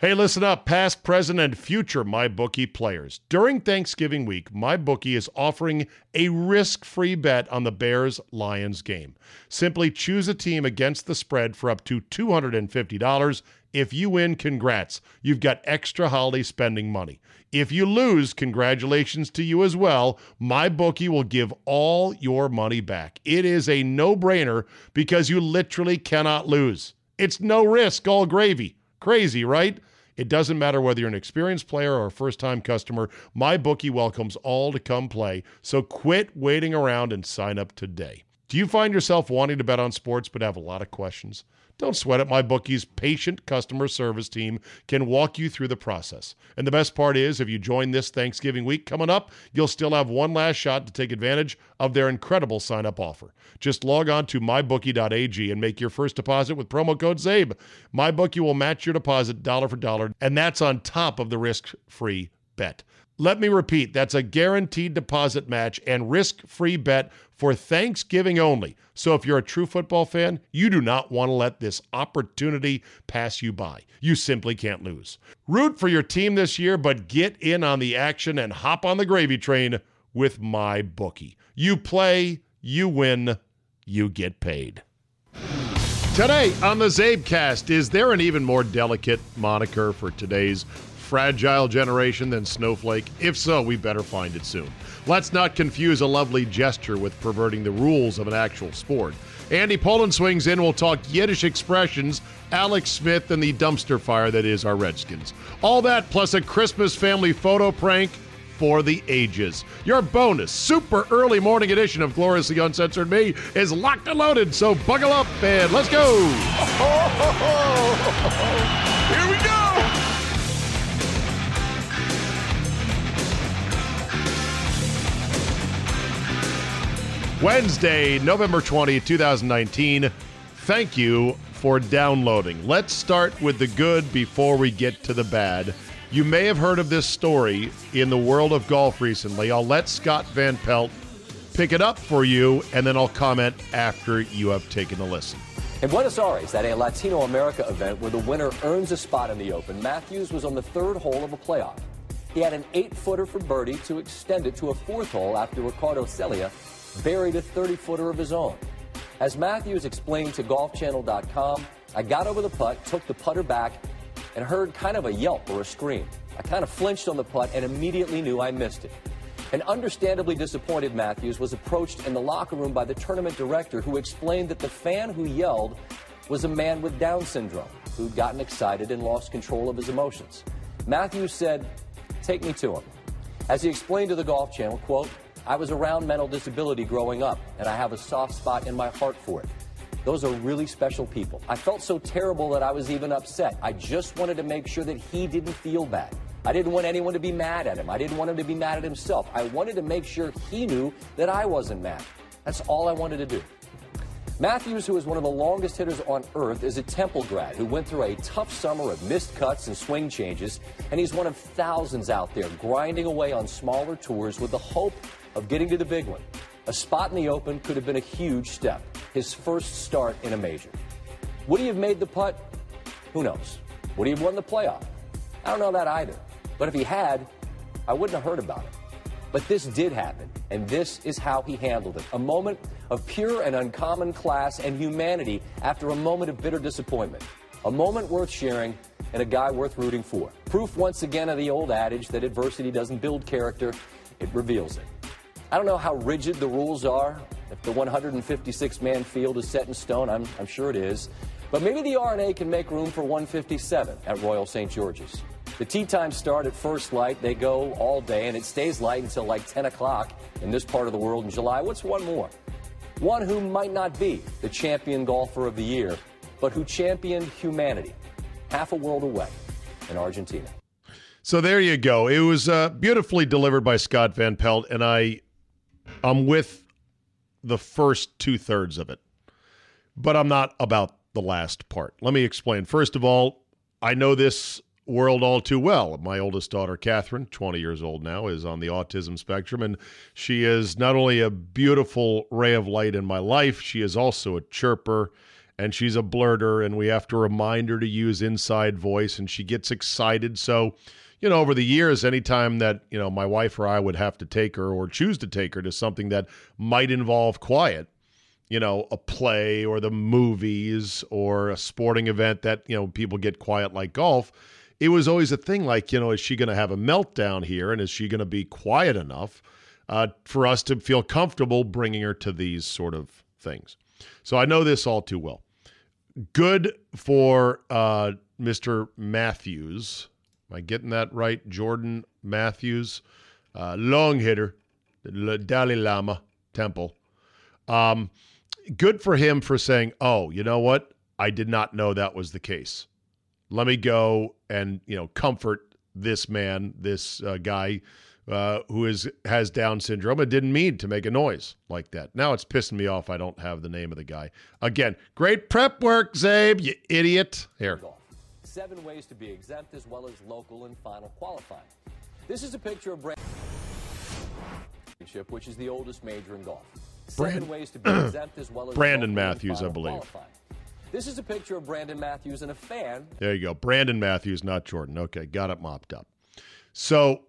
Hey, listen up, past, present, and future MyBookie players. During Thanksgiving week, MyBookie is offering a risk free bet on the Bears Lions game. Simply choose a team against the spread for up to $250. If you win, congrats. You've got extra holiday spending money. If you lose, congratulations to you as well. MyBookie will give all your money back. It is a no brainer because you literally cannot lose. It's no risk, all gravy. Crazy, right? It doesn't matter whether you're an experienced player or a first time customer, my bookie welcomes all to come play. So quit waiting around and sign up today. Do you find yourself wanting to bet on sports but have a lot of questions? Don't sweat it. My bookie's patient customer service team can walk you through the process. And the best part is, if you join this Thanksgiving week coming up, you'll still have one last shot to take advantage of their incredible sign up offer. Just log on to mybookie.ag and make your first deposit with promo code ZABE. MyBookie will match your deposit dollar for dollar, and that's on top of the risk free bet. Let me repeat that's a guaranteed deposit match and risk free bet for Thanksgiving only. So if you're a true football fan, you do not want to let this opportunity pass you by. You simply can't lose. Root for your team this year, but get in on the action and hop on the gravy train with my bookie. You play, you win, you get paid. Today on the CzabeCast, is there an even more delicate moniker for today's fragile generation than Snowflake? If so, we better find it soon. Let's not confuse a lovely gesture with perverting the rules of an actual sport. Andy Pollin swings in. We'll talk Yiddish expressions, Alex Smith, and the dumpster fire that is our Redskins. All that plus a Christmas family photo prank for the ages. Your bonus, super early morning edition of Gloriously Uncensored Me is locked and loaded, so buckle up and let's go. Wednesday, November 20, 2019. Thank you for downloading. Let's start with the good before we get to the bad. You may have heard of this story in the world of golf recently. I'll let Scott Van Pelt pick it up for you, and then I'll comment after you have taken a listen. In Buenos Aires, at a Latino America event where the winner earns a spot in the Open, Matthews was on the third hole of a playoff. He had an eight footer for birdie to extend it to a fourth hole after Ricardo Celia buried a 30 footer of his own. As Matthews explained to GolfChannel.com, I got over the putt, took the putter back, and heard kind of a yelp or a scream. I kind of flinched on the putt and immediately knew I missed it. An understandably disappointed Matthews was approached in the locker room by the tournament director who explained that the fan who yelled was a man with Down syndrome who'd gotten excited and lost control of his emotions. Matthews said, Take me to him. As he explained to the Golf Channel, quote, I was around mental disability growing up, and I have a soft spot in my heart for it. Those are really special people. I felt so terrible that I was even upset. I just wanted to make sure that he didn't feel bad. I didn't want anyone to be mad at him. I didn't want him to be mad at himself. I wanted to make sure he knew that I wasn't mad. That's all I wanted to do. Matthews, who is one of the longest hitters on earth, is a Temple grad who went through a tough summer of missed cuts and swing changes, and he's one of thousands out there grinding away on smaller tours with the hope of getting to the big one. A spot in the Open could have been a huge step, his first start in a major. Would he have made the putt? Who knows? Would he have won the playoff? I don't know that either. But if he had, I wouldn't have heard about it. But this did happen, and this is how he handled it. A moment of pure and uncommon class and humanity after a moment of bitter disappointment. A moment worth sharing and a guy worth rooting for. Proof once again of the old adage that adversity doesn't build character, it reveals it. I don't know how rigid the rules are. If the 156 man field is set in stone, I'm, I'm sure it is. But maybe the R&A can make room for 157 at Royal St. George's. The tee times start at first light. They go all day, and it stays light until like 10 o'clock in this part of the world in July. What's one more? One who might not be the champion golfer of the year, but who championed humanity half a world away in Argentina. So there you go. It was uh, beautifully delivered by Scott Van Pelt, and I, I'm with the first two thirds of it, but I'm not about the last part. Let me explain. First of all, I know this world all too well. My oldest daughter, Catherine, 20 years old now, is on the autism spectrum, and she is not only a beautiful ray of light in my life, she is also a chirper and she's a blurter, and we have to remind her to use inside voice, and she gets excited. So, you know, over the years, anytime that, you know, my wife or I would have to take her or choose to take her to something that might involve quiet, you know, a play or the movies or a sporting event that, you know, people get quiet like golf, it was always a thing like, you know, is she going to have a meltdown here and is she going to be quiet enough uh, for us to feel comfortable bringing her to these sort of things? So I know this all too well. Good for uh, Mr. Matthews. Am I getting that right? Jordan Matthews, uh, long hitter, the Dalai Lama Temple. Um, good for him for saying, "Oh, you know what? I did not know that was the case. Let me go and you know comfort this man, this uh, guy uh, who is has Down syndrome. It didn't mean to make a noise like that. Now it's pissing me off. I don't have the name of the guy. Again, great prep work, Czabe. You idiot. Here. Seven ways to be exempt, as well as local and final qualifying. This is a picture of Brandon, which is the oldest major in golf. Seven Brand- ways to be exempt, as well as Brandon Matthews, I believe. Qualifying. This is a picture of Brandon Matthews and a fan. There you go. Brandon Matthews, not Jordan. Okay, got it mopped up. So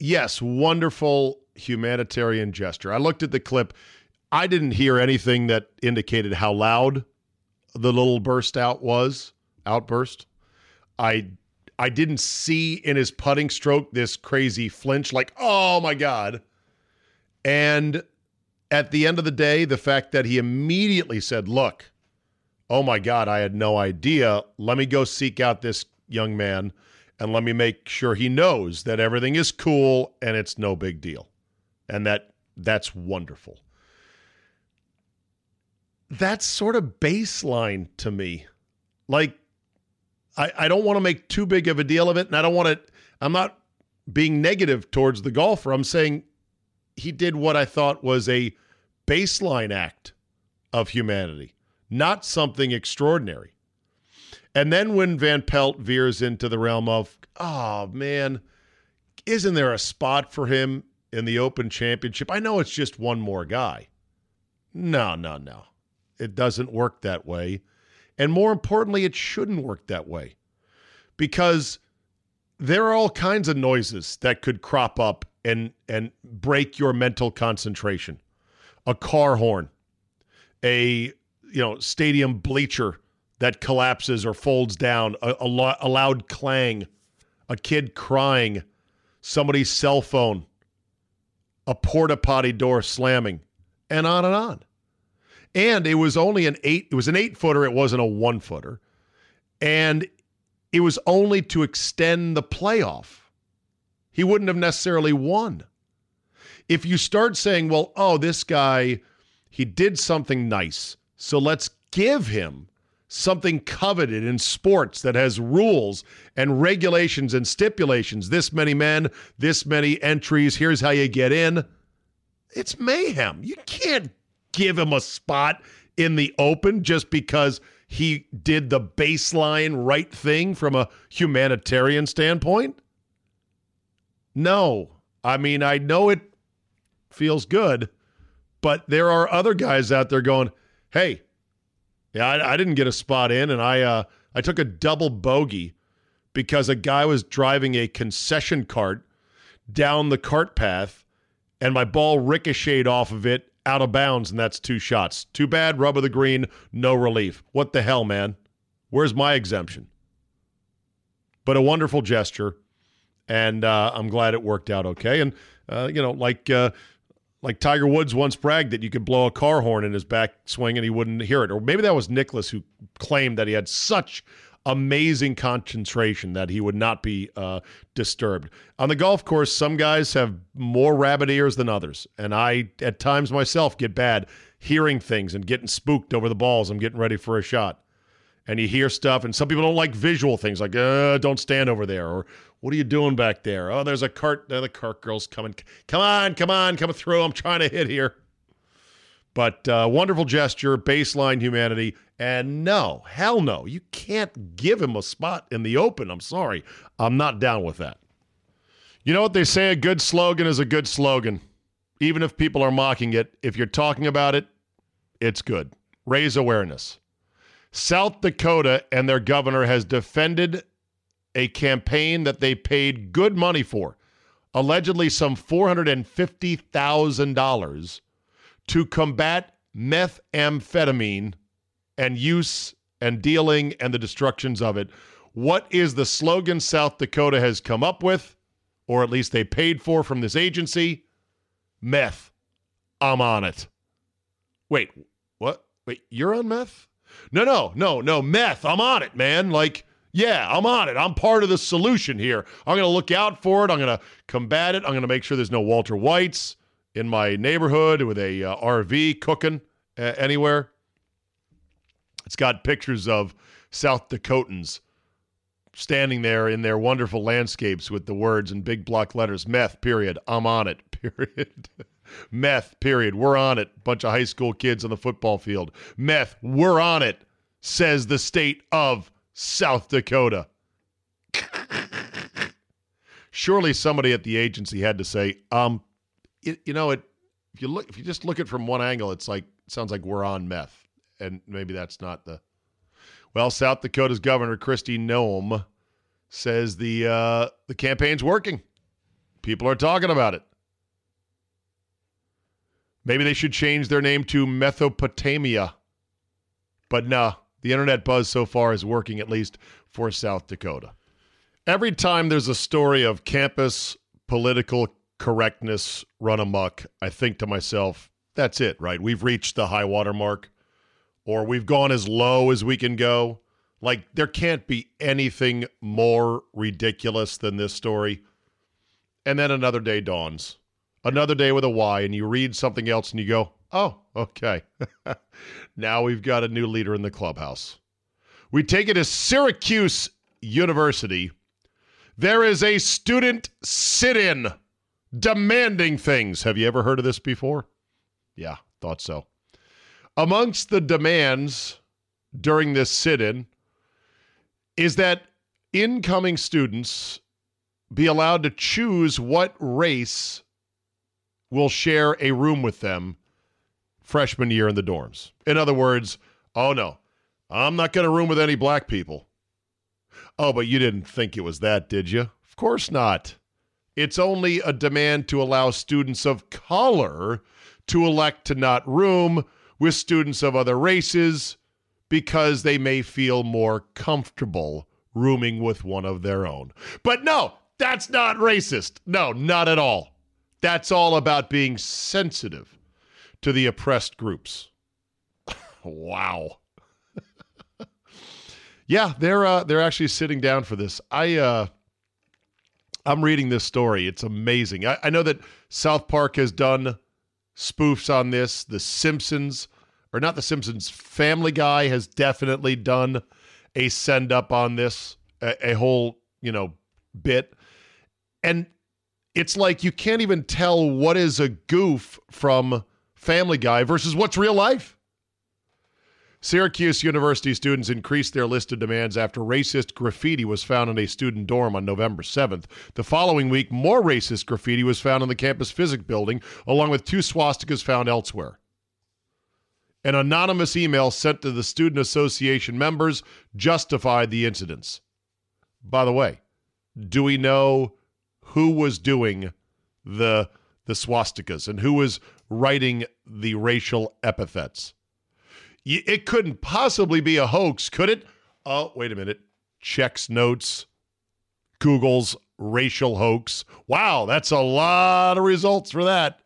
yes, wonderful humanitarian gesture. I looked at the clip. I didn't hear anything that indicated how loud the little burst out was, outburst. I I didn't see in his putting stroke this crazy flinch like, "Oh my god." And at the end of the day, the fact that he immediately said, "Look, oh my god, I had no idea. Let me go seek out this young man." and let me make sure he knows that everything is cool and it's no big deal. And that that's wonderful. That's sort of baseline to me. Like I, I don't want to make too big of a deal of it, and I don't want to I'm not being negative towards the golfer. I'm saying he did what I thought was a baseline act of humanity, not something extraordinary. And then when Van Pelt veers into the realm of, oh man, isn't there a spot for him in the Open Championship? I know it's just one more guy. No, no, no. It doesn't work that way. And more importantly, it shouldn't work that way because there are all kinds of noises that could crop up and and break your mental concentration. A car horn, a you know stadium bleacher that collapses or folds down, a, a, lo- a loud clang, a kid crying, somebody's cell phone, a porta potty door slamming, and on and on. And it was only an eight, it was an eight footer, it wasn't a one footer. And it was only to extend the playoff. He wouldn't have necessarily won. If you start saying, well, oh, this guy, he did something nice, so let's give him something coveted in sports that has rules and regulations and stipulations. This many men, this many entries, here's how you get in. It's mayhem. You can't give him a spot in the open just because he did the baseline right thing from a humanitarian standpoint. No. I mean, I know it feels good, but there are other guys out there going, hey, yeah, I, I didn't get a spot in, and I uh, I took a double bogey because a guy was driving a concession cart down the cart path, and my ball ricocheted off of it out of bounds, and that's two shots. Too bad, rub of the green, no relief. What the hell, man? Where's my exemption? But a wonderful gesture, and uh, I'm glad it worked out okay. And uh, you know, like uh, like Tiger Woods once bragged that you could blow a car horn in his back swing and he wouldn't hear it. Or maybe that was Nicklaus who claimed that he had such amazing concentration that he would not be uh, disturbed. On the golf course, some guys have more rabbit ears than others. And I, at times myself, get bad hearing things and getting spooked over the balls. I'm getting ready for a shot. And you hear stuff, and some people don't like visual things like, uh, don't stand over there, or what are you doing back there? Oh, there's a cart. There, the cart girl's coming. Come on, come on, coming through. I'm trying to hit here. But uh, wonderful gesture, baseline humanity. And no, hell no, you can't give him a spot in the open. I'm sorry. I'm not down with that. You know what they say? A good slogan is a good slogan. Even if people are mocking it, if you're talking about it, it's good. Raise awareness. South Dakota and their governor has defended a campaign that they paid good money for, allegedly some $450,000 to combat methamphetamine and use and dealing and the destructions of it. What is the slogan South Dakota has come up with, or at least they paid for from this agency? Meth. I'm on it. Wait, what? Wait, you're on meth? No, no, no, no, meth. I'm on it, man. Like, yeah, I'm on it. I'm part of the solution here. I'm going to look out for it. I'm going to combat it. I'm going to make sure there's no Walter Whites in my neighborhood with a uh, RV cooking uh, anywhere. It's got pictures of South Dakotans standing there in their wonderful landscapes with the words in big block letters meth, period. I'm on it, period. Meth, period. We're on it. Bunch of high school kids on the football field. Meth, we're on it, says the state of South Dakota. Surely somebody at the agency had to say, um, you, you know, it. If you look, if you just look at it from one angle, it's like it sounds like we're on meth, and maybe that's not the. Well, South Dakota's governor Kristi Noem says the uh, the campaign's working. People are talking about it. Maybe they should change their name to Methopotamia. But nah, the internet buzz so far is working at least for South Dakota. Every time there's a story of campus political correctness run amok, I think to myself, that's it, right? We've reached the high water mark, or we've gone as low as we can go. Like, there can't be anything more ridiculous than this story. And then another day dawns another day with a Y, and you read something else and you go, oh, okay. now we've got a new leader in the clubhouse. We take it to Syracuse University. There is a student sit in demanding things. Have you ever heard of this before? Yeah, thought so. Amongst the demands during this sit in is that incoming students be allowed to choose what race will share a room with them freshman year in the dorms. In other words, oh no, I'm not going to room with any black people. Oh, but you didn't think it was that, did you? Of course not. It's only a demand to allow students of color to elect to not room with students of other races because they may feel more comfortable rooming with one of their own. But no, that's not racist. No, not at all. That's all about being sensitive to the oppressed groups. wow. yeah, they're uh, they're actually sitting down for this. I uh, I'm reading this story. It's amazing. I, I know that South Park has done spoofs on this. The Simpsons, or not the Simpsons, Family Guy has definitely done a send up on this, a, a whole you know bit, and it's like you can't even tell what is a goof from Family Guy versus what's real life. Syracuse University students increased their list of demands after racist graffiti was found in a student dorm on November 7th. The following week, more racist graffiti was found in the campus physics building, along with two swastikas found elsewhere. An anonymous email sent to the Student Association members justified the incidents. By the way, do we know who was doing the the swastikas and who was writing the racial epithets. It couldn't possibly be a hoax, could it? Oh, wait a minute. Checks notes, Google's racial hoax. Wow, that's a lot of results for that.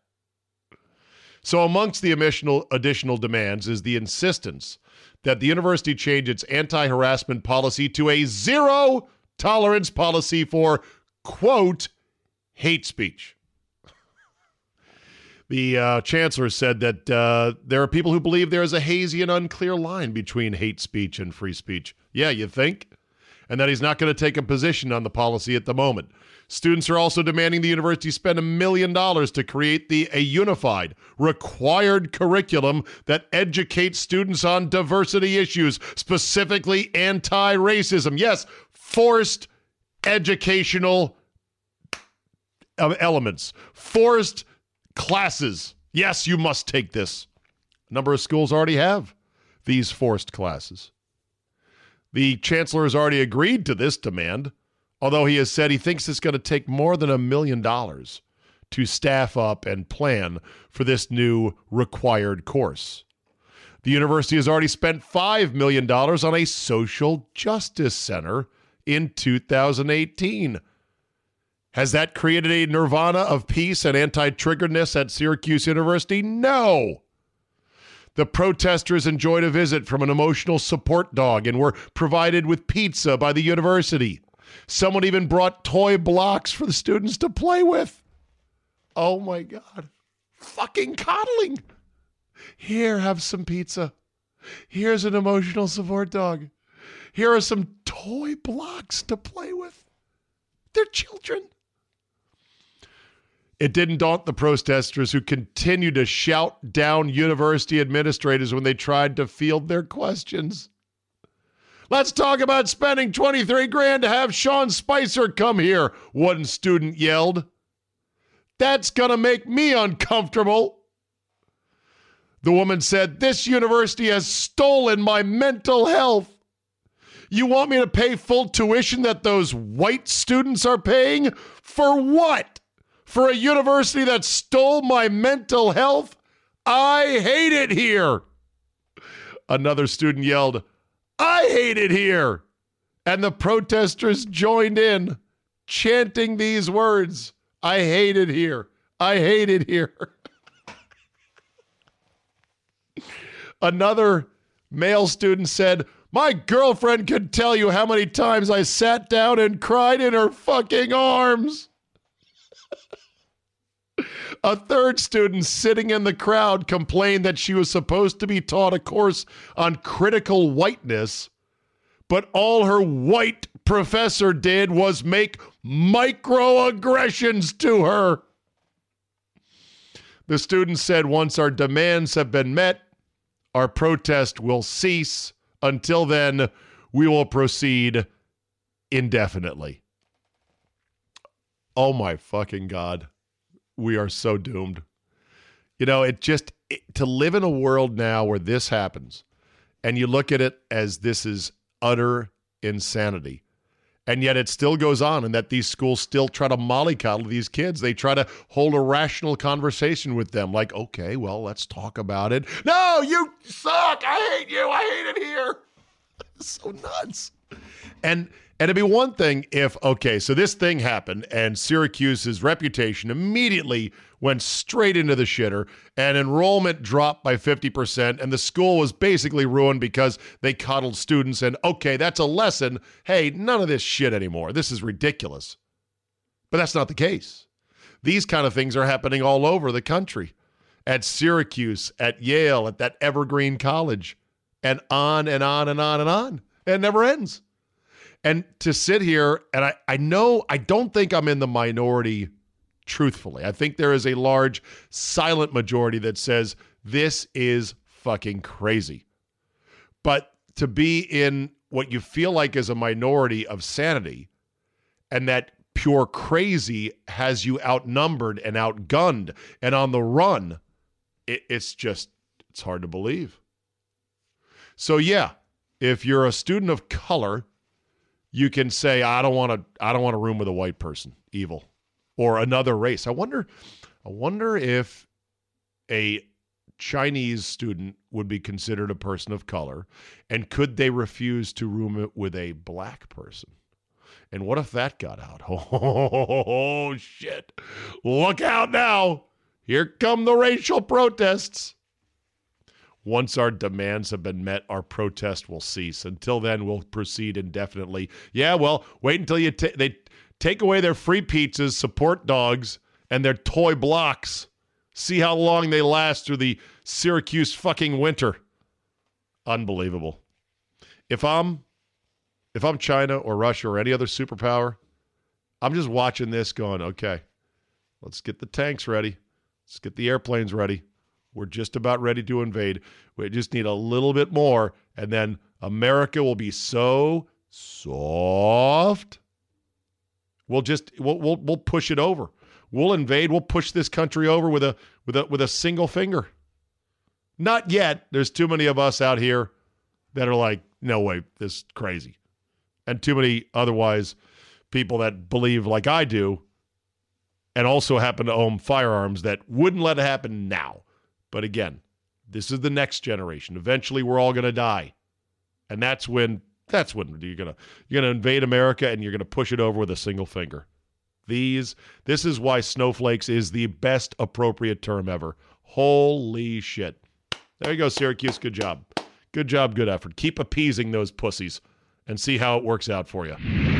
So, amongst the additional, demands is the insistence that the university change its anti harassment policy to a zero tolerance policy for, quote, hate speech. the uh, chancellor said that uh, there are people who believe there is a hazy and unclear line between hate speech and free speech. Yeah, you think? And that he's not going to take a position on the policy at the moment. Students are also demanding the university spend a million dollars to create the a unified, required curriculum that educates students on diversity issues, specifically anti-racism. Yes, forced educational um, elements, forced classes. Yes, you must take this. A number of schools already have these forced classes. The chancellor has already agreed to this demand, although he has said he thinks it's going to take more than a million dollars to staff up and plan for this new required course. The university has already spent $5 million on a social justice center in 2018. Has that created a nirvana of peace and anti triggeredness at Syracuse University? No. The protesters enjoyed a visit from an emotional support dog and were provided with pizza by the university. Someone even brought toy blocks for the students to play with. Oh my God. Fucking coddling. Here, have some pizza. Here's an emotional support dog. Here are some toy blocks to play with. They're children. It didn't daunt the protesters who continued to shout down university administrators when they tried to field their questions. Let's talk about spending 23 grand to have Sean Spicer come here, one student yelled. That's going to make me uncomfortable. The woman said, This university has stolen my mental health. You want me to pay full tuition that those white students are paying? For what? for a university that stole my mental health? I hate it here. Another student yelled, I hate it here. And the protesters joined in, chanting these words I hate it here. I hate it here. Another male student said, My girlfriend could tell you how many times I sat down and cried in her fucking arms. A third student sitting in the crowd complained that she was supposed to be taught a course on critical whiteness, but all her white professor did was make microaggressions to her. The student said once our demands have been met, our protest will cease. Until then, we will proceed indefinitely. Oh my fucking God we are so doomed. You know, it just it, to live in a world now where this happens and you look at it as this is utter insanity. And yet it still goes on, and that these schools still try to mollycoddle these kids. They try to hold a rational conversation with them, like, okay, well, let's talk about it. No, you suck. I hate you. I hate it here. so nuts. And and it'd be one thing if, okay, so this thing happened and Syracuse's reputation immediately went straight into the shitter and enrollment dropped by 50% and the school was basically ruined because they coddled students. And okay, that's a lesson. Hey, none of this shit anymore. This is ridiculous. But that's not the case. These kind of things are happening all over the country at Syracuse, at Yale, at that Evergreen College, and on and on and on and on. It never ends. And to sit here, and I, I know, I don't think I'm in the minority truthfully. I think there is a large silent majority that says this is fucking crazy. But to be in what you feel like is a minority of sanity and that pure crazy has you outnumbered and outgunned and on the run, it, it's just, it's hard to believe. So, yeah, if you're a student of color, you can say I don't want to I don't want to room with a white person, evil, or another race. I wonder I wonder if a Chinese student would be considered a person of color and could they refuse to room with a black person? And what if that got out? Oh, shit. Look out now. Here come the racial protests. Once our demands have been met, our protest will cease. Until then, we'll proceed indefinitely. Yeah, well, wait until you t- they take away their free pizzas, support dogs, and their toy blocks. See how long they last through the Syracuse fucking winter. Unbelievable. If I'm if I'm China or Russia or any other superpower, I'm just watching this going, okay, let's get the tanks ready. Let's get the airplanes ready. We're just about ready to invade. We just need a little bit more, and then America will be so soft. We'll just we'll we'll, we'll push it over. We'll invade. We'll push this country over with a with a with a single finger. Not yet. There's too many of us out here that are like, no way, this is crazy. And too many otherwise people that believe like I do and also happen to own firearms that wouldn't let it happen now. But again, this is the next generation. Eventually we're all going to die. And that's when that's when you're going to you're going to invade America and you're going to push it over with a single finger. These this is why snowflakes is the best appropriate term ever. Holy shit. There you go, Syracuse. Good job. Good job, good effort. Keep appeasing those pussies and see how it works out for you.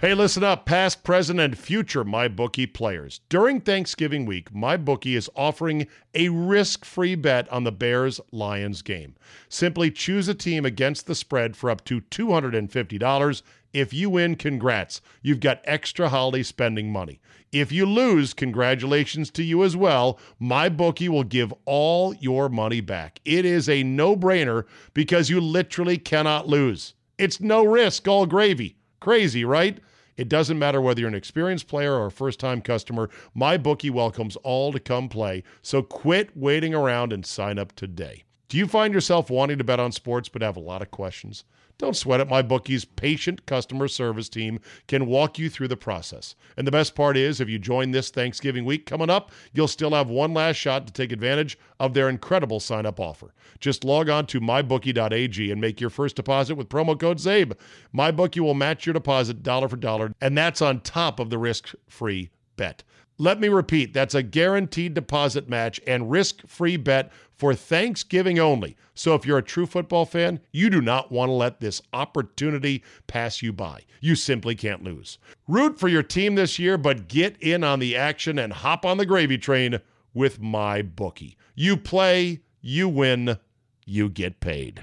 Hey, listen up, past, present, and future MyBookie players. During Thanksgiving week, MyBookie is offering a risk free bet on the Bears Lions game. Simply choose a team against the spread for up to $250. If you win, congrats. You've got extra holiday spending money. If you lose, congratulations to you as well. MyBookie will give all your money back. It is a no brainer because you literally cannot lose. It's no risk, all gravy. Crazy, right? It doesn't matter whether you're an experienced player or a first time customer, my bookie welcomes all to come play. So quit waiting around and sign up today. Do you find yourself wanting to bet on sports but have a lot of questions? Don't sweat it. My bookie's patient customer service team can walk you through the process. And the best part is, if you join this Thanksgiving week coming up, you'll still have one last shot to take advantage of their incredible sign up offer. Just log on to mybookie.ag and make your first deposit with promo code ZABE. MyBookie will match your deposit dollar for dollar, and that's on top of the risk free bet. Let me repeat that's a guaranteed deposit match and risk free bet for Thanksgiving only. So if you're a true football fan, you do not want to let this opportunity pass you by. You simply can't lose. Root for your team this year, but get in on the action and hop on the gravy train with my bookie. You play, you win, you get paid.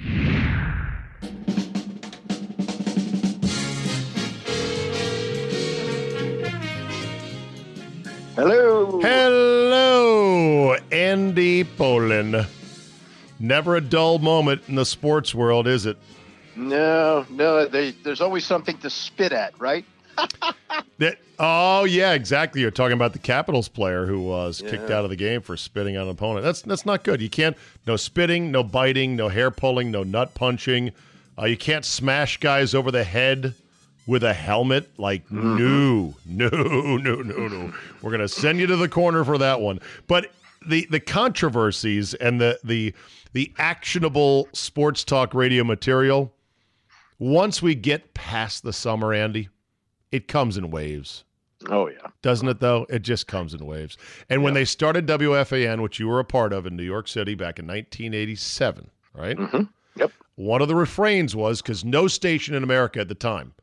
Hello. Hello, Andy Pollin. Never a dull moment in the sports world, is it? No, no, they, there's always something to spit at, right? That, oh yeah, exactly. You're talking about the Capitals player who was kicked out of the game for spitting on an opponent. That's that's not good. You can't no spitting, no biting, no hair pulling, no nut punching. Uh, you can't smash guys over the head with a helmet. Like mm-hmm. no, no, no, no, no. We're gonna send you to the corner for that one. But the the controversies and the the the actionable sports talk radio material. Once we get past the summer, Andy, it comes in waves Oh yeah. doesn't it though? It just comes in waves. And when they started WFAN, which you were a part of in New York City back in 1987, right? Mm-hmm. Yep. One of the refrains was because no station in America at the time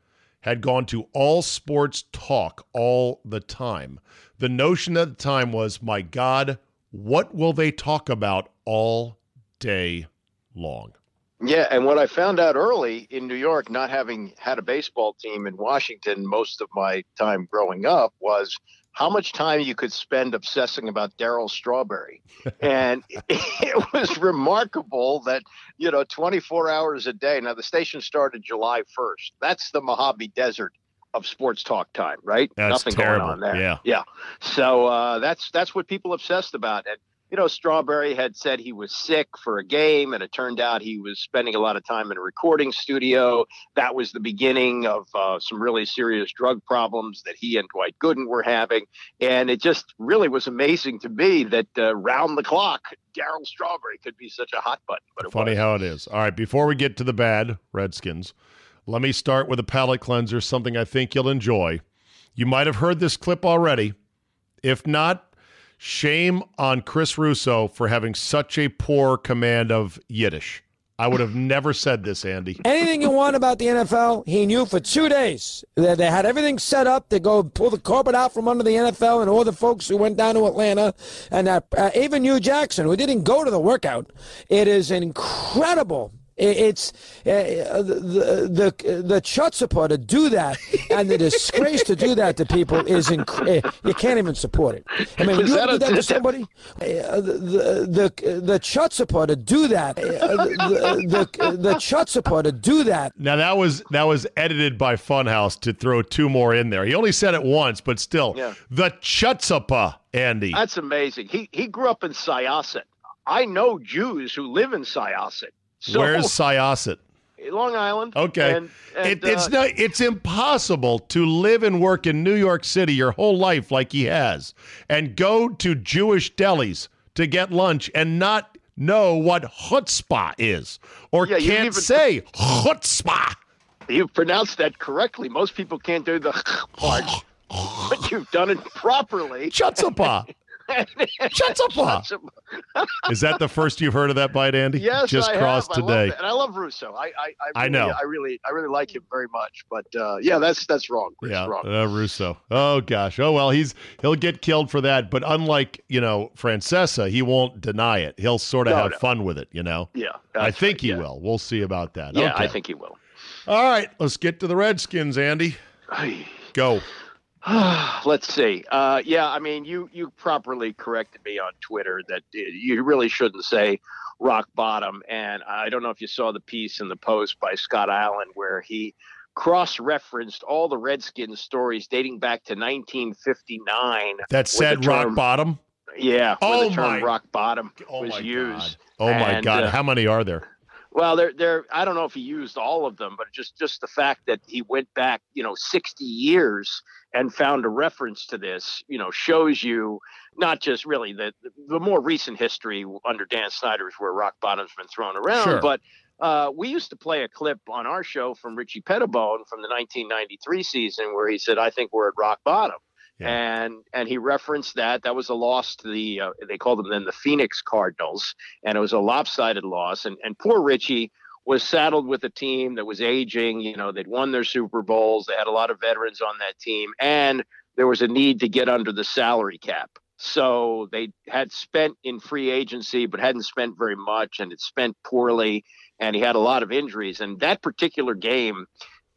had gone to all sports talk all the time. The notion at the time was, my God, what will they talk about all day long? Yeah, and what I found out early in New York, not having had a baseball team in Washington most of my time growing up, was how much time you could spend obsessing about Darryl Strawberry. and it was remarkable that, you know, 24 hours a day. Now, the station started July 1st. That's the Mojave Desert of sports talk time, right? That's Nothing terrible. going on there. Yeah. Yeah. So uh, that's that's what people obsessed about. And you know, Strawberry had said he was sick for a game, and it turned out he was spending a lot of time in a recording studio. That was the beginning of uh, some really serious drug problems that he and Dwight Gooden were having. And it just really was amazing to me that uh, round the clock, Darryl Strawberry could be such a hot button. But Funny was. how it is. All right, before we get to the bad Redskins, let me start with a palate cleanser, something I think you'll enjoy. You might have heard this clip already. If not, shame on Chris Russo for having such a poor command of Yiddish. I would have never said this, Andy. Anything you want about the NFL, he knew for two days. They, they had everything set up to go pull the carpet out from under the NFL and all the folks who went down to Atlanta. And uh, even Hue Jackson, who didn't go to the workout. It is incredible. It- It's uh, the the the chutzpah to do that and the disgrace to do that to people is inc- uh, you can't even support it. I mean, when Is you that do that to somebody, uh, the the the chutzpah to do that, uh, the the the chutzpah to do that Now that was that was edited by Funhouse to throw two more in there. He only said it once, but still, Yeah. the chutzpah, Andy. That's amazing. He he grew up in Syosset. I know Jews who live in Syosset. So, Where's Syosset? Long Island. Okay. And, and, it, it's uh, not. It's impossible to live and work in New York City your whole life like he has, and go to Jewish delis to get lunch and not know what chutzpah is, or Yeah, can't even- say chutzpah. you pronounced that correctly. Most people can't do the part, but you've done it properly. Chutzpah. Chutzpah. Is that the first you've heard of that bite, Andy? Yes, Just I crossed have. Today. it. and I love Russo. I, I, I, I really, know. I really, I really like him very much. But uh, yeah, that's that's wrong. It's Yeah, wrong. uh, Russo. Oh gosh. Oh well, he's he'll get killed for that. But unlike you know Francesa, he won't deny it. He'll sort of No, have no. fun with it. You know. yeah, I think right, he yeah. will. We'll see about that. Yeah, okay. I think he will. All right, let's get to the Redskins, Andy. Go. Let's see. Uh, yeah, I mean, you you properly corrected me on Twitter that uh, you really shouldn't say rock bottom. And I don't know if you saw the piece in the post by Scott Allen where he cross-referenced all the Redskins stories dating back to 1959. That said the rock bottom. Yeah, Oh, the term my- rock bottom Oh was used. god. Oh my And, god. uh, How many are there? Well, there, there. I don't know if he used all of them, but just just the fact that he went back, you know, 60 years and found a reference to this, you know, shows you not just really the the more recent history under Dan Snyder's where rock bottom's been thrown around, Sure. but. Uh, we used to play a clip on our show from Richie Petitbon from the 1993 season where he said, "I think we're at rock bottom," Yeah. and and he referenced that that was a loss to the uh, they called them then the Phoenix Cardinals, and it was a lopsided loss. And and poor Richie was saddled with a team that was aging. You know, they'd won their Super Bowls. They had a lot of veterans on that team, and there was a need to get under the salary cap. So they had spent in free agency, but hadn't spent very much, and it spent poorly. And he had a lot of injuries. And that particular game,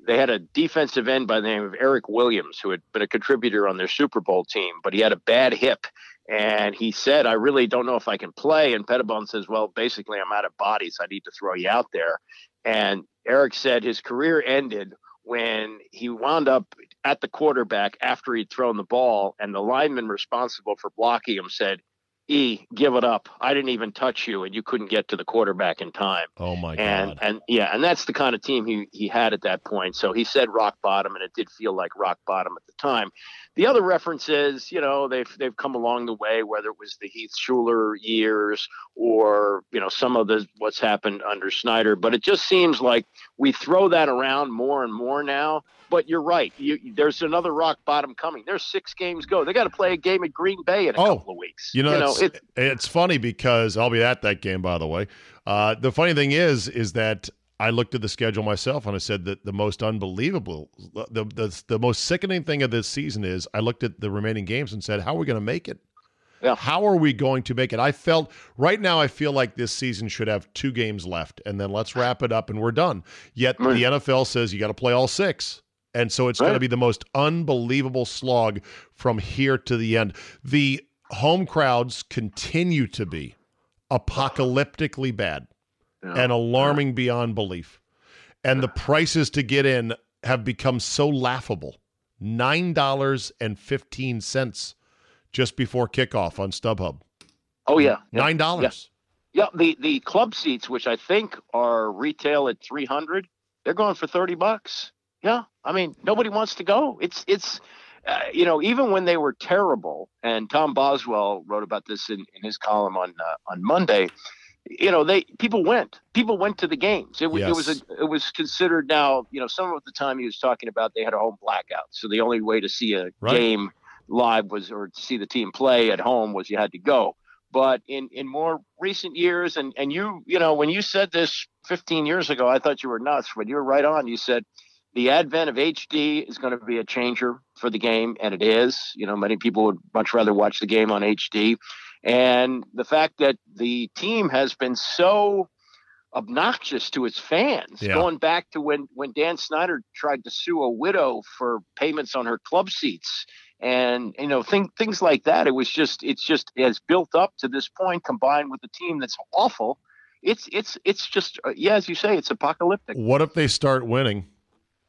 they had a defensive end by the name of Eric Williams, who had been a contributor on their Super Bowl team, but he had a bad hip. And he said, I really don't know if I can play. And Petitbon says, Well, basically, I'm out of bodies. I need to throw you out there. And Eric said his career ended when he wound up at the quarterback after he'd thrown the ball. And the lineman responsible for blocking him said, E, give it up. I didn't even touch you, and you couldn't get to the quarterback in time Oh my and god. and yeah, and that's the kind of team he he had at that point. So he said rock bottom, and it did feel like rock bottom at the time. The other reference is, you know, they've they've come along the way, whether it was the Heath Shuler years or you know some of the what's happened under Snyder. But it just seems like we throw that around more and more now. But you're right. You, there's another rock bottom coming. There's six games go. They got to play a game at Green Bay in a Oh, couple of weeks. You know, it's, it, it's funny because I'll be at that game, by the way. Uh, the funny thing is, is that I looked at the schedule myself and I said that the most unbelievable, the the, the most sickening thing of this season is I looked at the remaining games and said, how are we going to make it? Yeah. How are we going to make it? I felt right now, I feel like this season should have two games left and then let's wrap it up and we're done. Yet Right. the NFL says you got to play all six. And so it's going to be the most unbelievable slog from here to the end. The home crowds continue to be apocalyptically bad Yeah. and alarming beyond belief. And the prices to get in have become so laughable. $9.15 just before kickoff on StubHub. oh yeah, yeah. $9. Yeah, the the club seats, which I think are retail at three hundred, they're going for thirty bucks. Yeah, I mean nobody wants to go. It's it's, uh, you know, even when they were terrible, and Tom Boswell wrote about this in, in his column on uh, on Monday. You know, they people went. People went to the games. It, was it was a, it was considered now. You know, some of the time he was talking about they had a home blackout, so the only way to see a Right. game live was or to see the team play at home was you had to go but in in more recent years and and you you know when you said this 15 years ago i thought you were nuts but you were right on you said the advent of hd is going to be a changer for the game and it is. You know many people would much rather watch the game on hd and the fact that the team has been so obnoxious to its fans Yeah. going back to when when dan snyder tried to sue a widow for payments on her club seats and you know thing, things like that it was just it's just has built up to this point combined with the team that's awful. It's it's it's just uh, yeah as you say it's apocalyptic. What if they start winning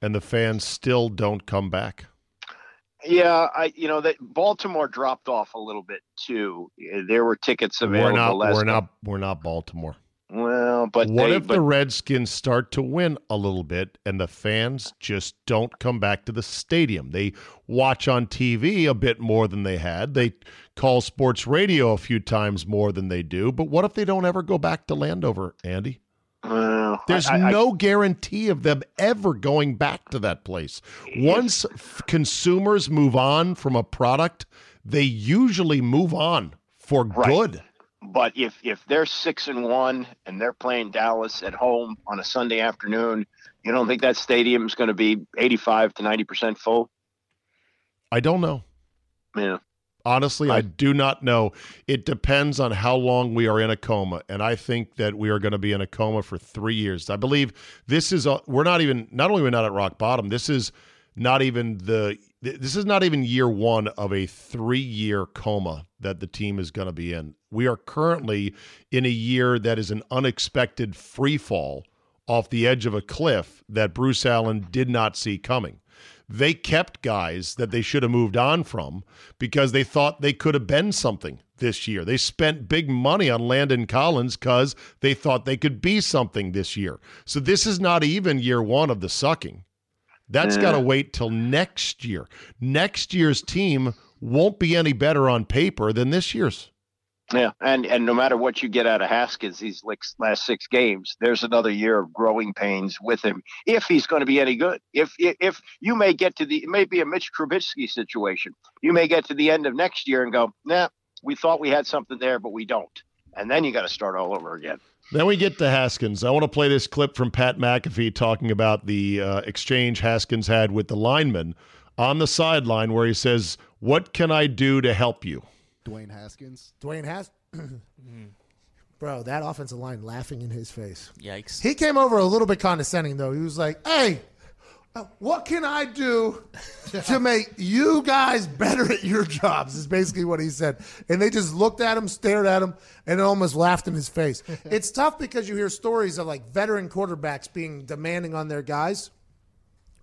and the fans still don't come back? yeah i you know that baltimore dropped off a little bit too there were tickets available We're not we're night. not we're not Baltimore. Well, but what they, if but, the Redskins start to win a little bit and the fans just don't come back to the stadium? They watch on TV a bit more than they had. They call sports radio a few times more than they do. But what if they don't ever go back to Landover, Andy? There's I- I- no guarantee of them ever going back to that place. Once f- consumers move on from a product, they usually move on for Right. good. But if if they're six and one and they're playing Dallas at home on a Sunday afternoon, you don't think that stadium's going to be eighty five to ninety percent full? I don't know. Yeah. Honestly, I I- do not know. It depends on how long we are in a coma, and I think that we are going to be in a coma for three years. I believe this is. A, we're not even. Not only we're we not at rock bottom. This is not even the. This is not even year one of a three-year coma that the team is going to be in. We are currently in a year that is an unexpected free fall off the edge of a cliff that Bruce Allen did not see coming they kept guys that they should have moved on from because they thought they could have been something this year. They spent big money on Landon Collins because they thought they could be something this year. So this is not even year one of the sucking. That's Yeah. got to wait till next year. Next year's team won't be any better on paper than this year's. Yeah, and and no matter what you get out of Haskins these last six games, there's another year of growing pains with him if he's going to be any good. If if, you may get to the it may be a Mitch Trubisky situation, you may get to the end of next year and go, nah, we thought we had something there, but we don't, and then you got to start all over again. Then we get to Haskins. I want to play this clip from Pat McAfee talking about the uh, exchange Haskins had with the lineman on the sideline where he says, What can I do to help you? Dwayne Haskins. Dwayne has. Bro, that offensive line laughing in his face. Yikes. He came over a little bit condescending, though. He was like, hey, uh, what can I do to make you guys better at your jobs? Is basically what he said. And they just looked at him, stared at him, and almost laughed in his face. it's tough because you hear stories of like veteran quarterbacks being demanding on their guys.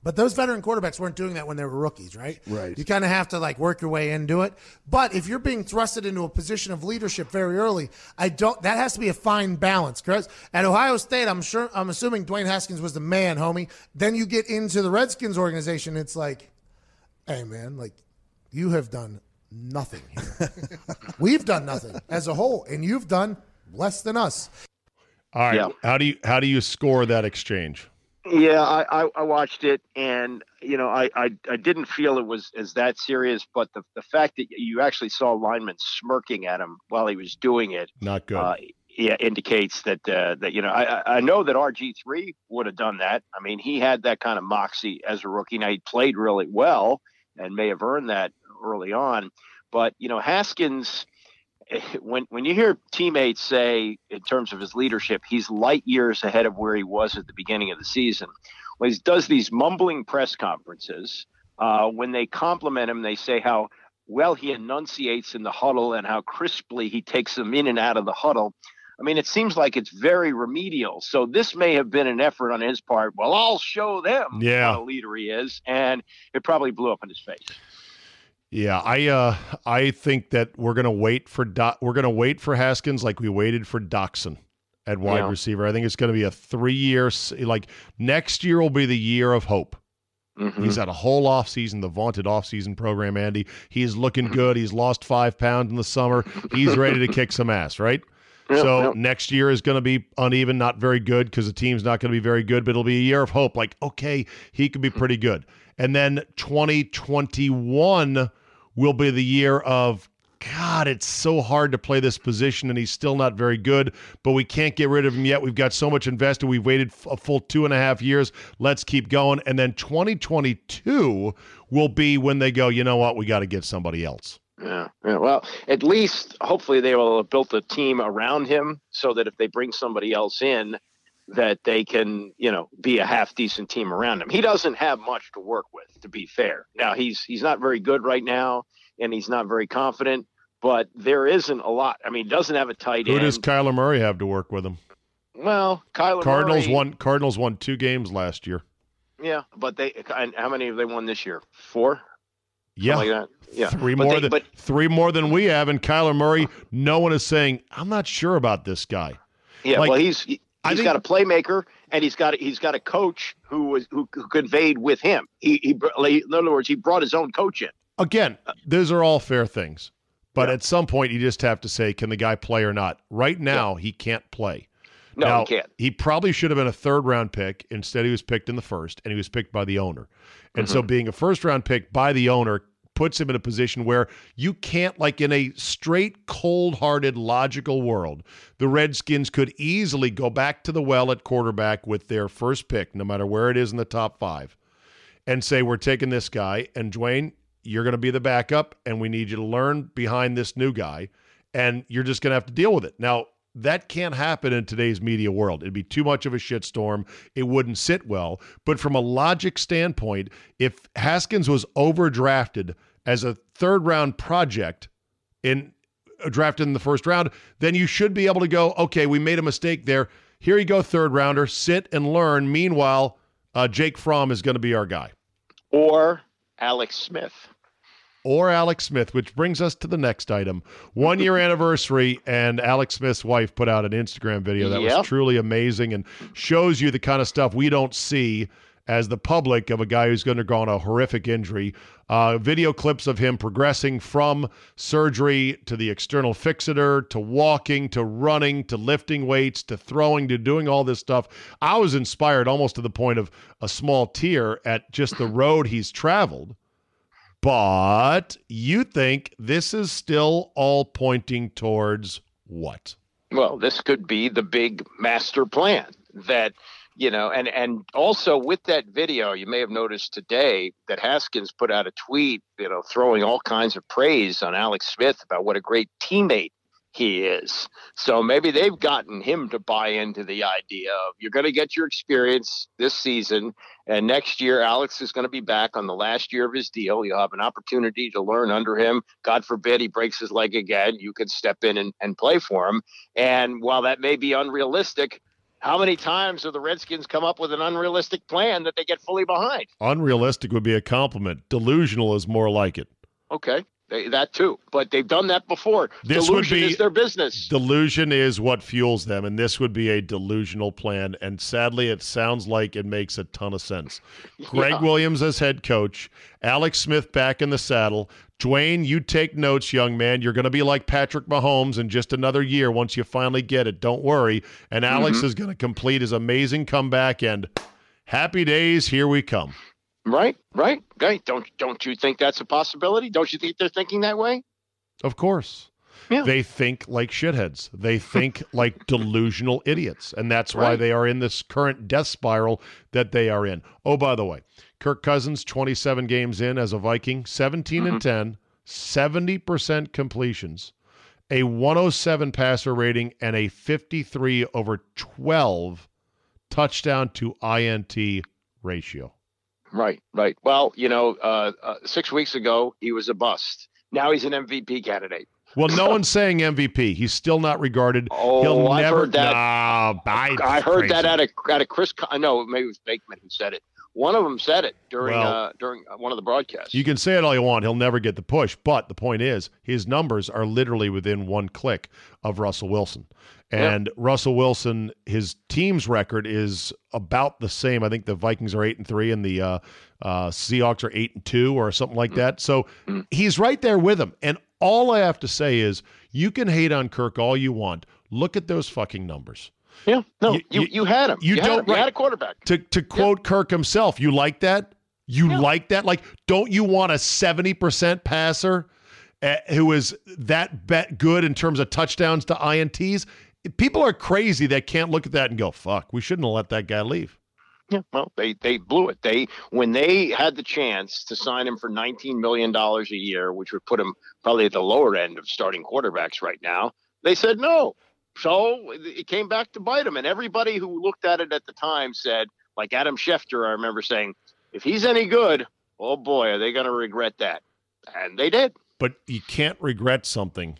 But those veteran quarterbacks weren't doing that when they were rookies, right? Right. You kind of have to like work your way into it. But if you're being thrusted into a position of leadership very early, I don't. That has to be a fine balance. Because at Ohio State, I'm sure, I'm assuming Dwayne Haskins was the man, homie. Then you get into the Redskins organization, it's like, hey man, like you have done nothing. Here. We've done nothing as a whole, and you've done less than us. All right. Yeah. How do you how do you score that exchange? Yeah, I, I, I watched it, and you know, I, I, I didn't feel it was as that serious, but the, the fact that you actually saw a lineman smirking at him while he was doing it, Not good. uh, yeah, indicates that uh, that you know, I, I- I know that RG three would have done that. I mean, he had that kind of moxie as a rookie. Now he played really well and may have earned that early on, but you know, Haskins. When when you hear teammates say in terms of his leadership, he's light years ahead of where he was at the beginning of the season. Well, he does these mumbling press conferences. Uh, when they compliment him, they say how well he enunciates in the huddle and how crisply he takes them in and out of the huddle. I mean, it seems like it's very remedial. So this may have been an effort on his part. Well, I'll show them Yeah. what a leader he is, and it probably blew up in his face. Yeah, I uh I think that we're gonna wait for Do- we're gonna wait for Haskins like we waited for Doctson at wide Yeah. receiver. I think it's gonna be a three year like next year will be the year of hope. Mhm. He's had a whole offseason, the vaunted offseason program, Andy. He's looking good. He's lost five pounds in the summer. He's ready to kick some ass, right? Yep, so yep. next year is going to be uneven, not very good because the team's not going to be very good, but it'll be a year of hope. Like, okay, he could be pretty good. And then 2021 will be the year of, God, it's so hard to play this position, and he's still not very good, but we can't get rid of him yet. We've got so much invested. We've waited a full two and a half years. Let's keep going. And then 2022 will be when they go, you know what? We got to get somebody else. Yeah, yeah. Well, at least hopefully they will have built a team around him so that if they bring somebody else in, that they can, you know, be a half decent team around him. He doesn't have much to work with, to be fair. Now he's he's not very good right now, and he's not very confident. But there isn't a lot. I mean, he doesn't have a tight Who end. Who does Kyler Murray have to work with him? well, Kyler Cardinals Murray, won. Cardinals won two games last year. Yeah, but they and how many have they won this year? Four. Yeah, like that. Yeah, three But more they- than but three more than we have. And Kyler Murray, no one is saying I'm not sure about this guy. Yeah, Like, well, he's he's think- got a playmaker, and he's got he's got a coach who was who, who conveyed with him. He, he in other words, he brought his own coach in. again, those are all fair things. But at some point, you just have to say, can the guy play or not? Right now, he can't play. No, now, he can't. He probably should have been a third round pick. Instead, he was picked in the first, and he was picked by the owner. And Mm-hmm. so, being a first round pick by the owner puts him in a position where you can't, like in a straight, cold hearted, logical world, the Redskins could easily go back to the well at quarterback with their first pick, no matter where it is in the top five, and say, We're taking this guy, and Dwayne, you're going to be the backup, and we need you to learn behind this new guy, and you're just going to have to deal with it. Now, that can't happen in today's media world. It'd be too much of a shitstorm. It wouldn't sit well. But from a logic standpoint, if Haskins was overdrafted as a third round project in uh, drafted in the first round, then you should be able to go, okay, we made a mistake there. Here you go, third rounder, sit and learn. Meanwhile, uh, Jake Fromm is going to be our guy. Or Alex Smith. Or Alex Smith, which brings us to the next item. One year anniversary, and Alex Smith's wife put out an Instagram video that Yep. was truly amazing and shows you the kind of stuff we don't see as the public of a guy who's going to go on a horrific injury. Uh, video clips of him progressing from surgery to the external fixator to walking to running to lifting weights to throwing to doing all this stuff. I was inspired almost to the point of a small tear at just the road he's traveled. But you think this is still all pointing towards what? Well, this could be the big master plan that you know, and and also with that video, you may have noticed today that Haskins put out a tweet, you know, throwing all kinds of praise on Alex Smith about what a great teammate he is. So maybe they've gotten him to buy into the idea of you're going to get your experience this season, and next year Alex is going to be back on the last year of his deal. You'll have an opportunity to learn under him. God forbid he breaks his leg again. You can step in and, and play for him. And while that may be unrealistic, how many times have the Redskins come up with an unrealistic plan that they get fully behind? Unrealistic would be a compliment. Delusional is more like it. Okay, they, that too. But they've done that before. This would Delusion be- is their business. Delusion is what fuels them, and this would be a delusional plan. And sadly, it sounds like it makes a ton of sense. Gregg Yeah. Williams as head coach, Alex Smith back in the saddle. Dwayne, you take notes, young man. You're going to be like Patrick Mahomes in just another year once you finally get it. Don't worry. And Alex mm-hmm. is going to complete his amazing comeback. And happy days, here we come. Right, right, right. Don't don't you think that's a possibility? Don't you think they're thinking that way? Of course. Yeah. They think like shitheads. They think like delusional idiots. And that's why Right. they are in this current death spiral that they are in. Oh, by the way, Kirk Cousins, 27 games in as a Viking, 17 and mm-hmm. 10, 70% completions, a 107 passer rating, and a 53 over 12 touchdown to INT ratio. Right, right. Well, you know, uh, uh, six weeks ago he was a bust. Now he's an MVP candidate. Well, no one's saying MVP. He's still not regarded. Oh, He'll I've never. heard that. Nah, I, I heard that out of out of Chris. Co- No, maybe it was Bakeman who said it. One of them said it during Well, uh, during uh, one of the broadcasts. You can say it all you want. He'll never get the push. But the point is, his numbers are literally within one click of Russell Wilson. And Russell Wilson, his team's record is about the same. I think the Vikings are eight and three, and the uh, uh, Seahawks are eight and two, or something like that. So he's right there with him. And all I have to say is, you can hate on Kirk all you want. Look at those fucking numbers. yeah, no, you- you, you- had him. you You, don't- him. you had a quarterback. To to quote Kirk himself, you like that? You like that? Like, don't you want a seventy percent passer uh, who is that bet good in terms of touchdowns to ints? People are crazy that can't look at that and go, "Fuck, we shouldn't have let that guy leave." Yeah, well, they they blew it. They when they had the chance to sign him for nineteen million dollars a year, which would put him probably at the lower end of starting quarterbacks right now. They said no. So it came back to bite him. And everybody who looked at it at the time said, like Adam Schefter, I remember saying, if he's any good, oh boy, are they going to regret that? And they did. But you can't regret something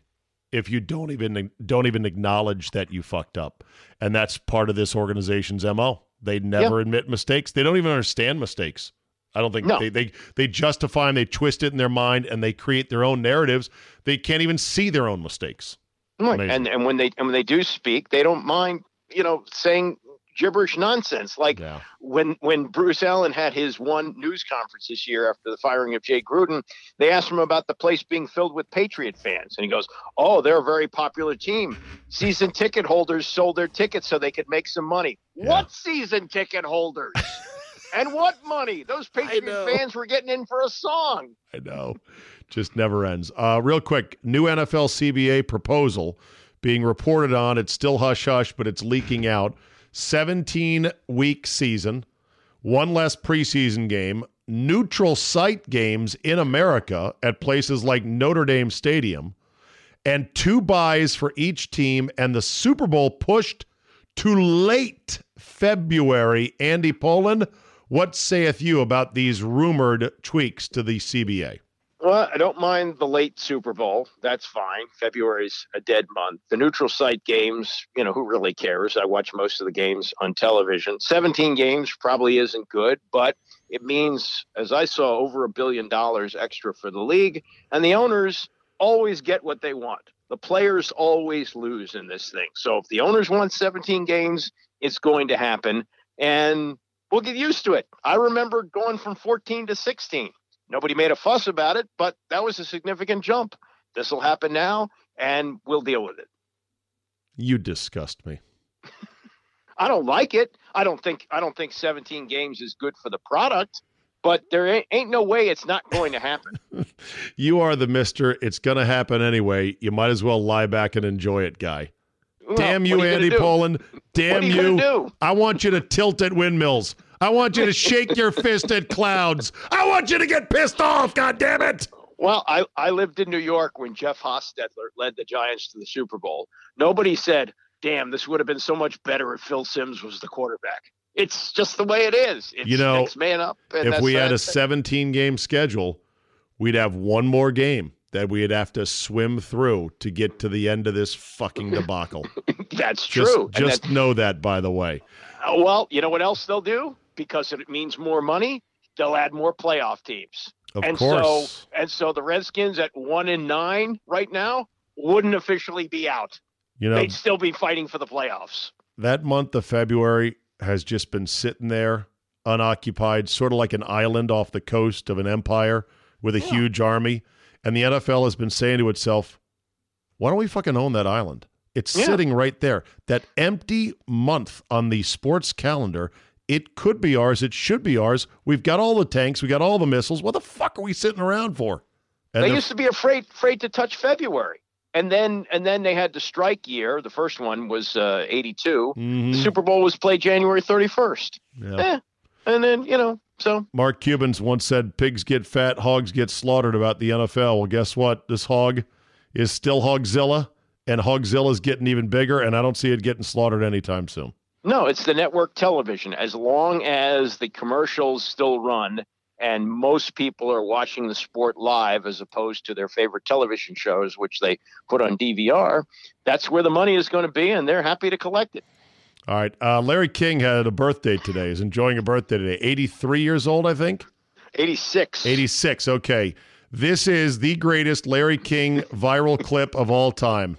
if you don't even don't even acknowledge that you fucked up, and that's part of this organization's mo. They never admit mistakes. They don't even understand mistakes. I don't think No. they, they they justify them. They twist it in their mind and they create their own narratives. They can't even see their own mistakes. Right. And and when they and when they do speak, they don't mind you know, saying gibberish nonsense. Like Yeah. when when Bruce Allen had his one news conference this year after the firing of Jay Gruden, they asked him about the place being filled with Patriot fans, and he goes, "Oh, they're a very popular team. Season ticket holders sold their tickets so they could make some money. What season ticket holders?" And what money? Those Patriot fans were getting in for a song. I know. Just never ends. Uh, real quick, new NFL CBA proposal being reported on. It's still hush hush, but it's leaking out. 17 week season, one less preseason game, neutral site games in America at places like Notre Dame Stadium, and two buys for each team, and the Super Bowl pushed to late February. Andy Pollin, what saith you about these rumored tweaks to the CBA? Well, I don't mind the late Super Bowl. That's fine. February's a dead month. The neutral site games, you know, who really cares? I watch most of the games on television. 17 games probably isn't good, but it means, as I saw, over a billion dollars extra for the league. And the owners always get what they want. The players always lose in this thing. So if the owners want 17 games, it's going to happen. And we'll get used to it. I remember going from 14 to 16. Nobody made a fuss about it, but that was a significant jump. This will happen now, and we'll deal with it. You disgust me. I don't like it. I don't think I don't think 17 games is good for the product, but there ain't, ain't no way it's not going to happen. You are the mister. It's going to happen anyway. You might as well lie back and enjoy it, guy. Well, Damn what you, Andy? Pollin. Damn you do? I want you to tilt at windmills. I want you to shake your fist at clouds. I want you to get pissed off, God damn it. Well, I, I lived in New York when Jeff Hostetler led the Giants to the Super Bowl. Nobody said, damn, this would have been so much better if Phil Simms was the quarterback. It's just the way it is. It's You know, next man up. If we had a 17 game schedule, we'd have one more game that we'd have to swim through to get to the end of this fucking debacle. that's just true. Just know that, by the way. Uh, well, you know what else they'll do? Because it means more money, they'll add more playoff teams. Of and course. so and so the Redskins at one and nine right now wouldn't officially be out. you know, They'd still be fighting for the playoffs. that month of February has just been sitting there unoccupied, sort of like an island off the coast of an empire with a huge army. And the NFL has been saying to itself, why don't we fucking own that island? It's Yeah. sitting right there. That empty month on the sports calendar, it could be ours. It should be ours. We've got all the tanks. We got all the missiles. What the fuck are we sitting around for? And they used to be afraid afraid to touch February. And then and then they had the strike year. The first one was uh, 82. Mhm. The Super Bowl was played January 31st. Yeah. Eh. And then, you know, so Mark Cubans once said pigs get fat, hogs get slaughtered about the NFL. Well, guess what? This hog is still Hogzilla, and Hogzilla's getting even bigger, and I don't see it getting slaughtered anytime soon. No, it's the network television. As long as the commercials still run and most people are watching the sport live as opposed to their favorite television shows, which they put on DVR, that's where the money is going to be, and they're happy to collect it. All right. Uh, Larry King had a birthday today. He's enjoying a birthday today. 83 years old, I think. 86. 86. Okay. This is the greatest Larry King viral clip of all time.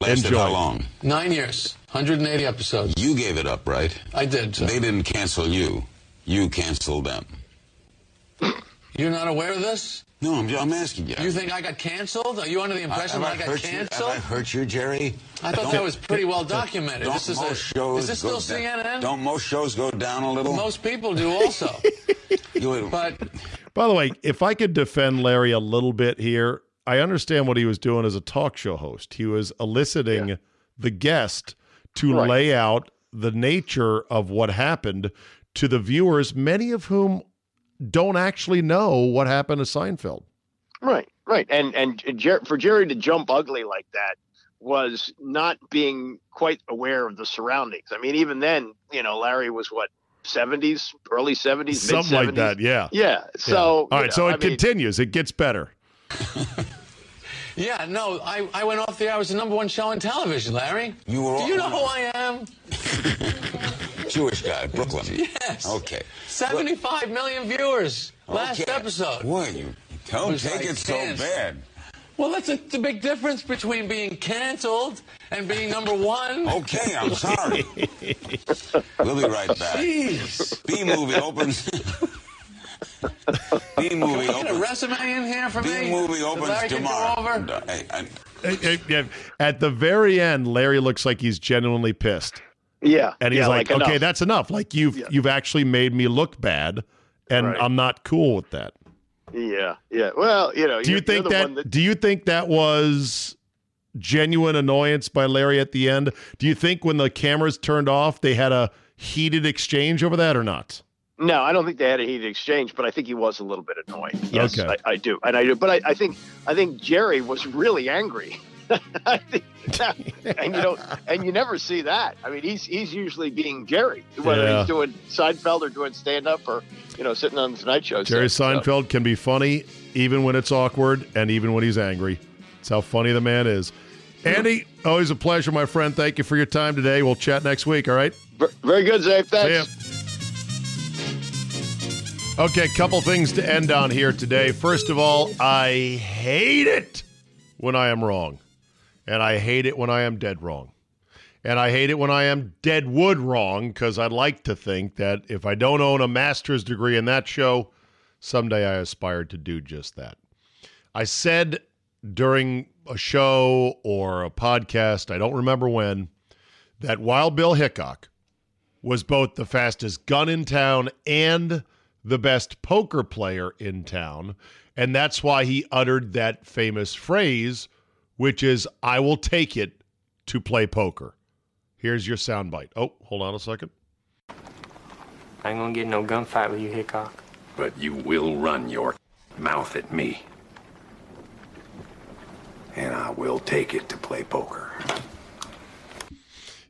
Lasted Enjoy. how long? Nine years, 180 episodes. You gave it up, right? I did. sir. They didn't cancel you. You canceled them. You're not aware of this? No, I'm, I'm asking you. You think I got canceled? Are you under the impression have that I I got hurt you? canceled? Have I hurt you, Jerry? I thought Don't- that was pretty well documented. Don't This is most a- shows is this go still down- CNN? Don't most shows go down a little? Most people do also. But By the way, if I could defend Larry a little bit here, I understand what he was doing as a talk show host. He was eliciting the guest to Right. lay out the nature of what happened to the viewers, many of whom don't actually know what happened to Seinfeld. Right, right. And and Jer- for Jerry to jump ugly like that was not being quite aware of the surroundings. I mean, even then, you know, Larry was what, 70s, early 70s, Something like that, yeah. Yeah. So, All you right, so it I mean, continues. It gets better. yeah, no, I, I went off the air. I was the number one show on television, Larry. You were Do you know who I am? Jewish guy, Brooklyn. Yes. Okay. 75 million viewers last Okay. episode. Boy, you don't was take like it so bad. Well, that's a, a big difference between being canceled and being number one. Okay, I'm sorry. we'll be right back. Jeez. B movie opens. B movie Can I a opens. resume in here for B me? movie opens Larry tomorrow. over? Uh, hey, I- Hey, hey, At the very end, Larry looks like he's genuinely pissed. Yeah, And he's yeah, like, enough. okay, that's enough. Like you've Yeah. you've actually made me look bad, and Right. I'm not cool with that. yeah, yeah. Well, you know, Do you think that, that do you think that was genuine annoyance by Larry at the end? Do you think when the cameras turned off, they had a heated exchange over that or not? No, I don't think they had a heated exchange, but I think he was a little bit annoyed. Yes, Okay. I, I do, and I do. But I, I think I think Jerry was really angry. I think, and you know, and you never see that. I mean, he's he's usually being Jerry, whether Yeah. he's doing Seinfeld or doing stand up or you know sitting on the Tonight Show. Jerry set. So- Seinfeld can be funny even when it's awkward and even when he's angry. It's how funny the man is. Andy, always a pleasure, my friend. Thank you for your time today. We'll chat next week, all right? Very good, Zay. See Thanks. Okay, couple things to end on here today. First of all, I hate it when I am wrong. And I hate it when I am dead wrong. And I hate it when I am dead wood wrong because I'd like to think that if I don't own a master's degree in that show, someday I aspire to do just that. I said during a show or a podcast, I don't remember when, that Wild Bill Hickok was both the fastest gun in town and the best poker player in town. And that's why he uttered that famous phrase, which is, I will take it to play poker. Here's your soundbite. Oh, hold on a second. I ain't gonna get no gunfight with you, Hickok. But you will run your mouth at me. And I will take it to play poker.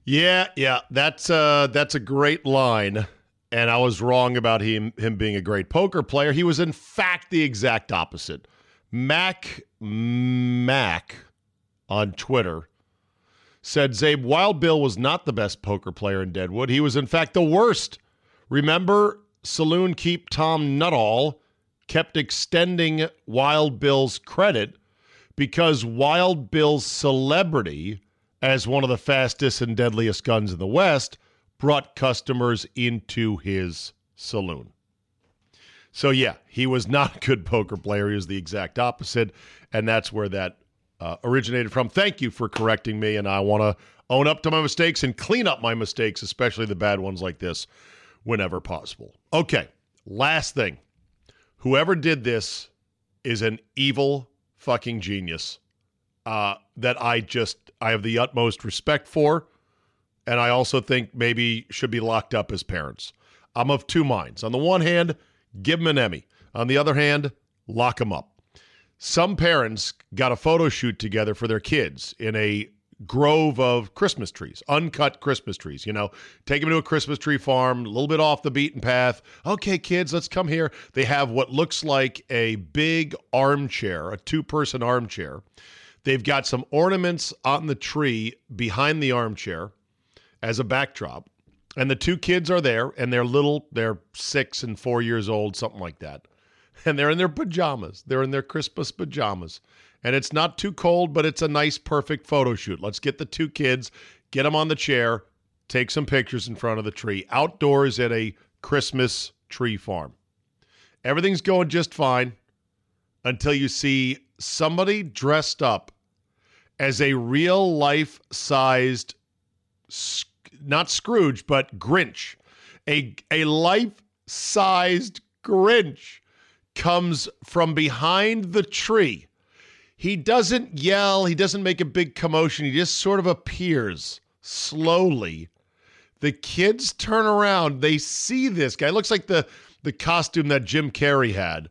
Yeah, yeah, that's uh that's a great line. And I was wrong about him him being a great poker player. He was in fact the exact opposite. Mac Mac on Twitter said Czabe Wild Bill was not the best poker player in Deadwood. He was in fact the worst. Remember Saloon Keep Tom Nuttall kept extending Wild Bill's credit because Wild Bill's celebrity as one of the fastest and deadliest guns in the West brought customers into his saloon. So, yeah, he was not a good poker player. He was the exact opposite. And that's where that uh, originated from. Thank you for correcting me. And I want to own up to my mistakes and clean up my mistakes, especially the bad ones like this, whenever possible. Okay, last thing. Whoever did this is an evil fucking genius uh, that I just I have the utmost respect for, and I also think maybe should be locked up as parents. I'm of two minds. On the one hand, give them an Emmy. On the other hand, lock them up. Some parents got a photo shoot together for their kids in a grove of Christmas trees, uncut Christmas trees. You know, take them to a Christmas tree farm, a little bit off the beaten path. Okay, kids, let's come here. They have what looks like a big armchair, a two person armchair. They've got some ornaments on the tree behind the armchair as a backdrop. And the two kids are there, and they're little, they're six and four years old, something like that. And they're in their pajamas. They're in their Christmas pajamas. And it's not too cold, but it's a nice, perfect photo shoot. Let's get the two kids, get them on the chair, take some pictures in front of the tree, outdoors at a Christmas tree farm. Everything's going just fine until you see somebody dressed up as a real life sized, not Scrooge, but Grinch. A, a life sized Grinch comes from behind the tree. He doesn't yell, he doesn't make a big commotion, he just sort of appears slowly. The kids turn around, they see this guy. It looks like the, the costume that Jim Carrey had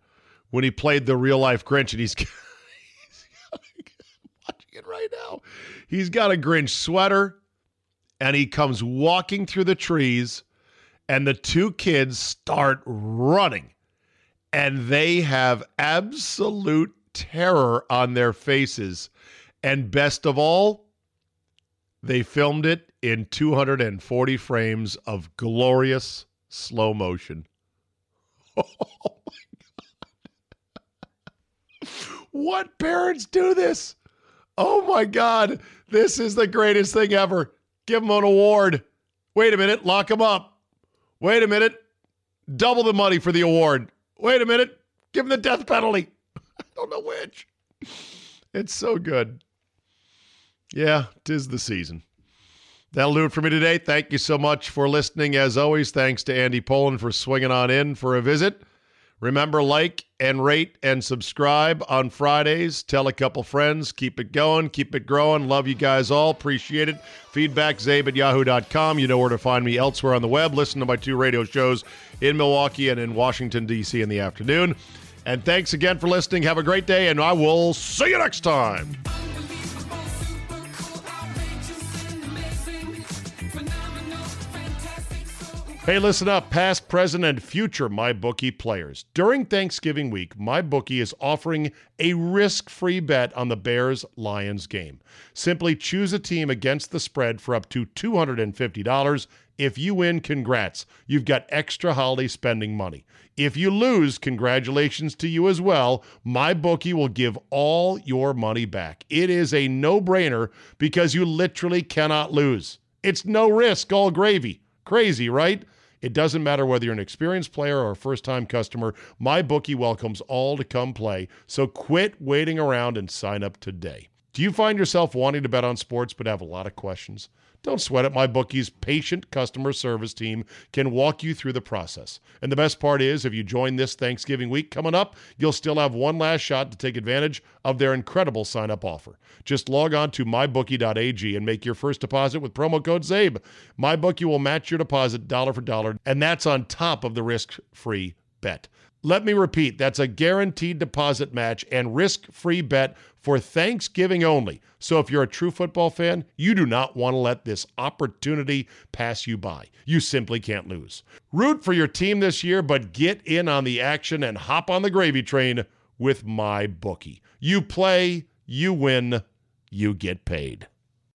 when he played the real life Grinch, and he's, he's watching it right now. He's got a Grinch sweater, and he comes walking through the trees, and the two kids start running and they have absolute terror on their faces. And best of all, they filmed it in 240 frames of glorious slow motion. Oh my God. What parents do this? Oh my God. This is the greatest thing ever. Give him an award. Wait a minute. Lock him up. Wait a minute. Double the money for the award. Wait a minute. Give him the death penalty. I don't know which. It's so good. Yeah, tis the season. That'll do it for me today. Thank you so much for listening. As always, thanks to Andy Pollin for swinging on in for a visit. Remember, like and rate and subscribe on Fridays. Tell a couple friends. Keep it going. Keep it growing. Love you guys all. Appreciate it. Feedback, czabe at yahoo.com. You know where to find me elsewhere on the web. Listen to my two radio shows in Milwaukee and in Washington, D.C. in the afternoon. And thanks again for listening. Have a great day, and I will see you next time. Hey, listen up, past, present, and future MyBookie players. During Thanksgiving week, MyBookie is offering a risk free bet on the Bears Lions game. Simply choose a team against the spread for up to $250. If you win, congrats. You've got extra holiday spending money. If you lose, congratulations to you as well. MyBookie will give all your money back. It is a no brainer because you literally cannot lose. It's no risk, all gravy. Crazy, right? It doesn't matter whether you're an experienced player or a first time customer, MyBookie welcomes all to come play. So quit waiting around and sign up today. Do you find yourself wanting to bet on sports but have a lot of questions? Don't sweat it. MyBookie's patient customer service team can walk you through the process. And the best part is, if you join this Thanksgiving week coming up, you'll still have one last shot to take advantage of their incredible sign up offer. Just log on to mybookie.ag and make your first deposit with promo code CZABE. MyBookie will match your deposit dollar for dollar, and that's on top of the risk free bet. Let me repeat that's a guaranteed deposit match and risk free bet for Thanksgiving only. So if you're a true football fan, you do not want to let this opportunity pass you by. You simply can't lose. Root for your team this year, but get in on the action and hop on the gravy train with MyBookie. You play, you win, you get paid.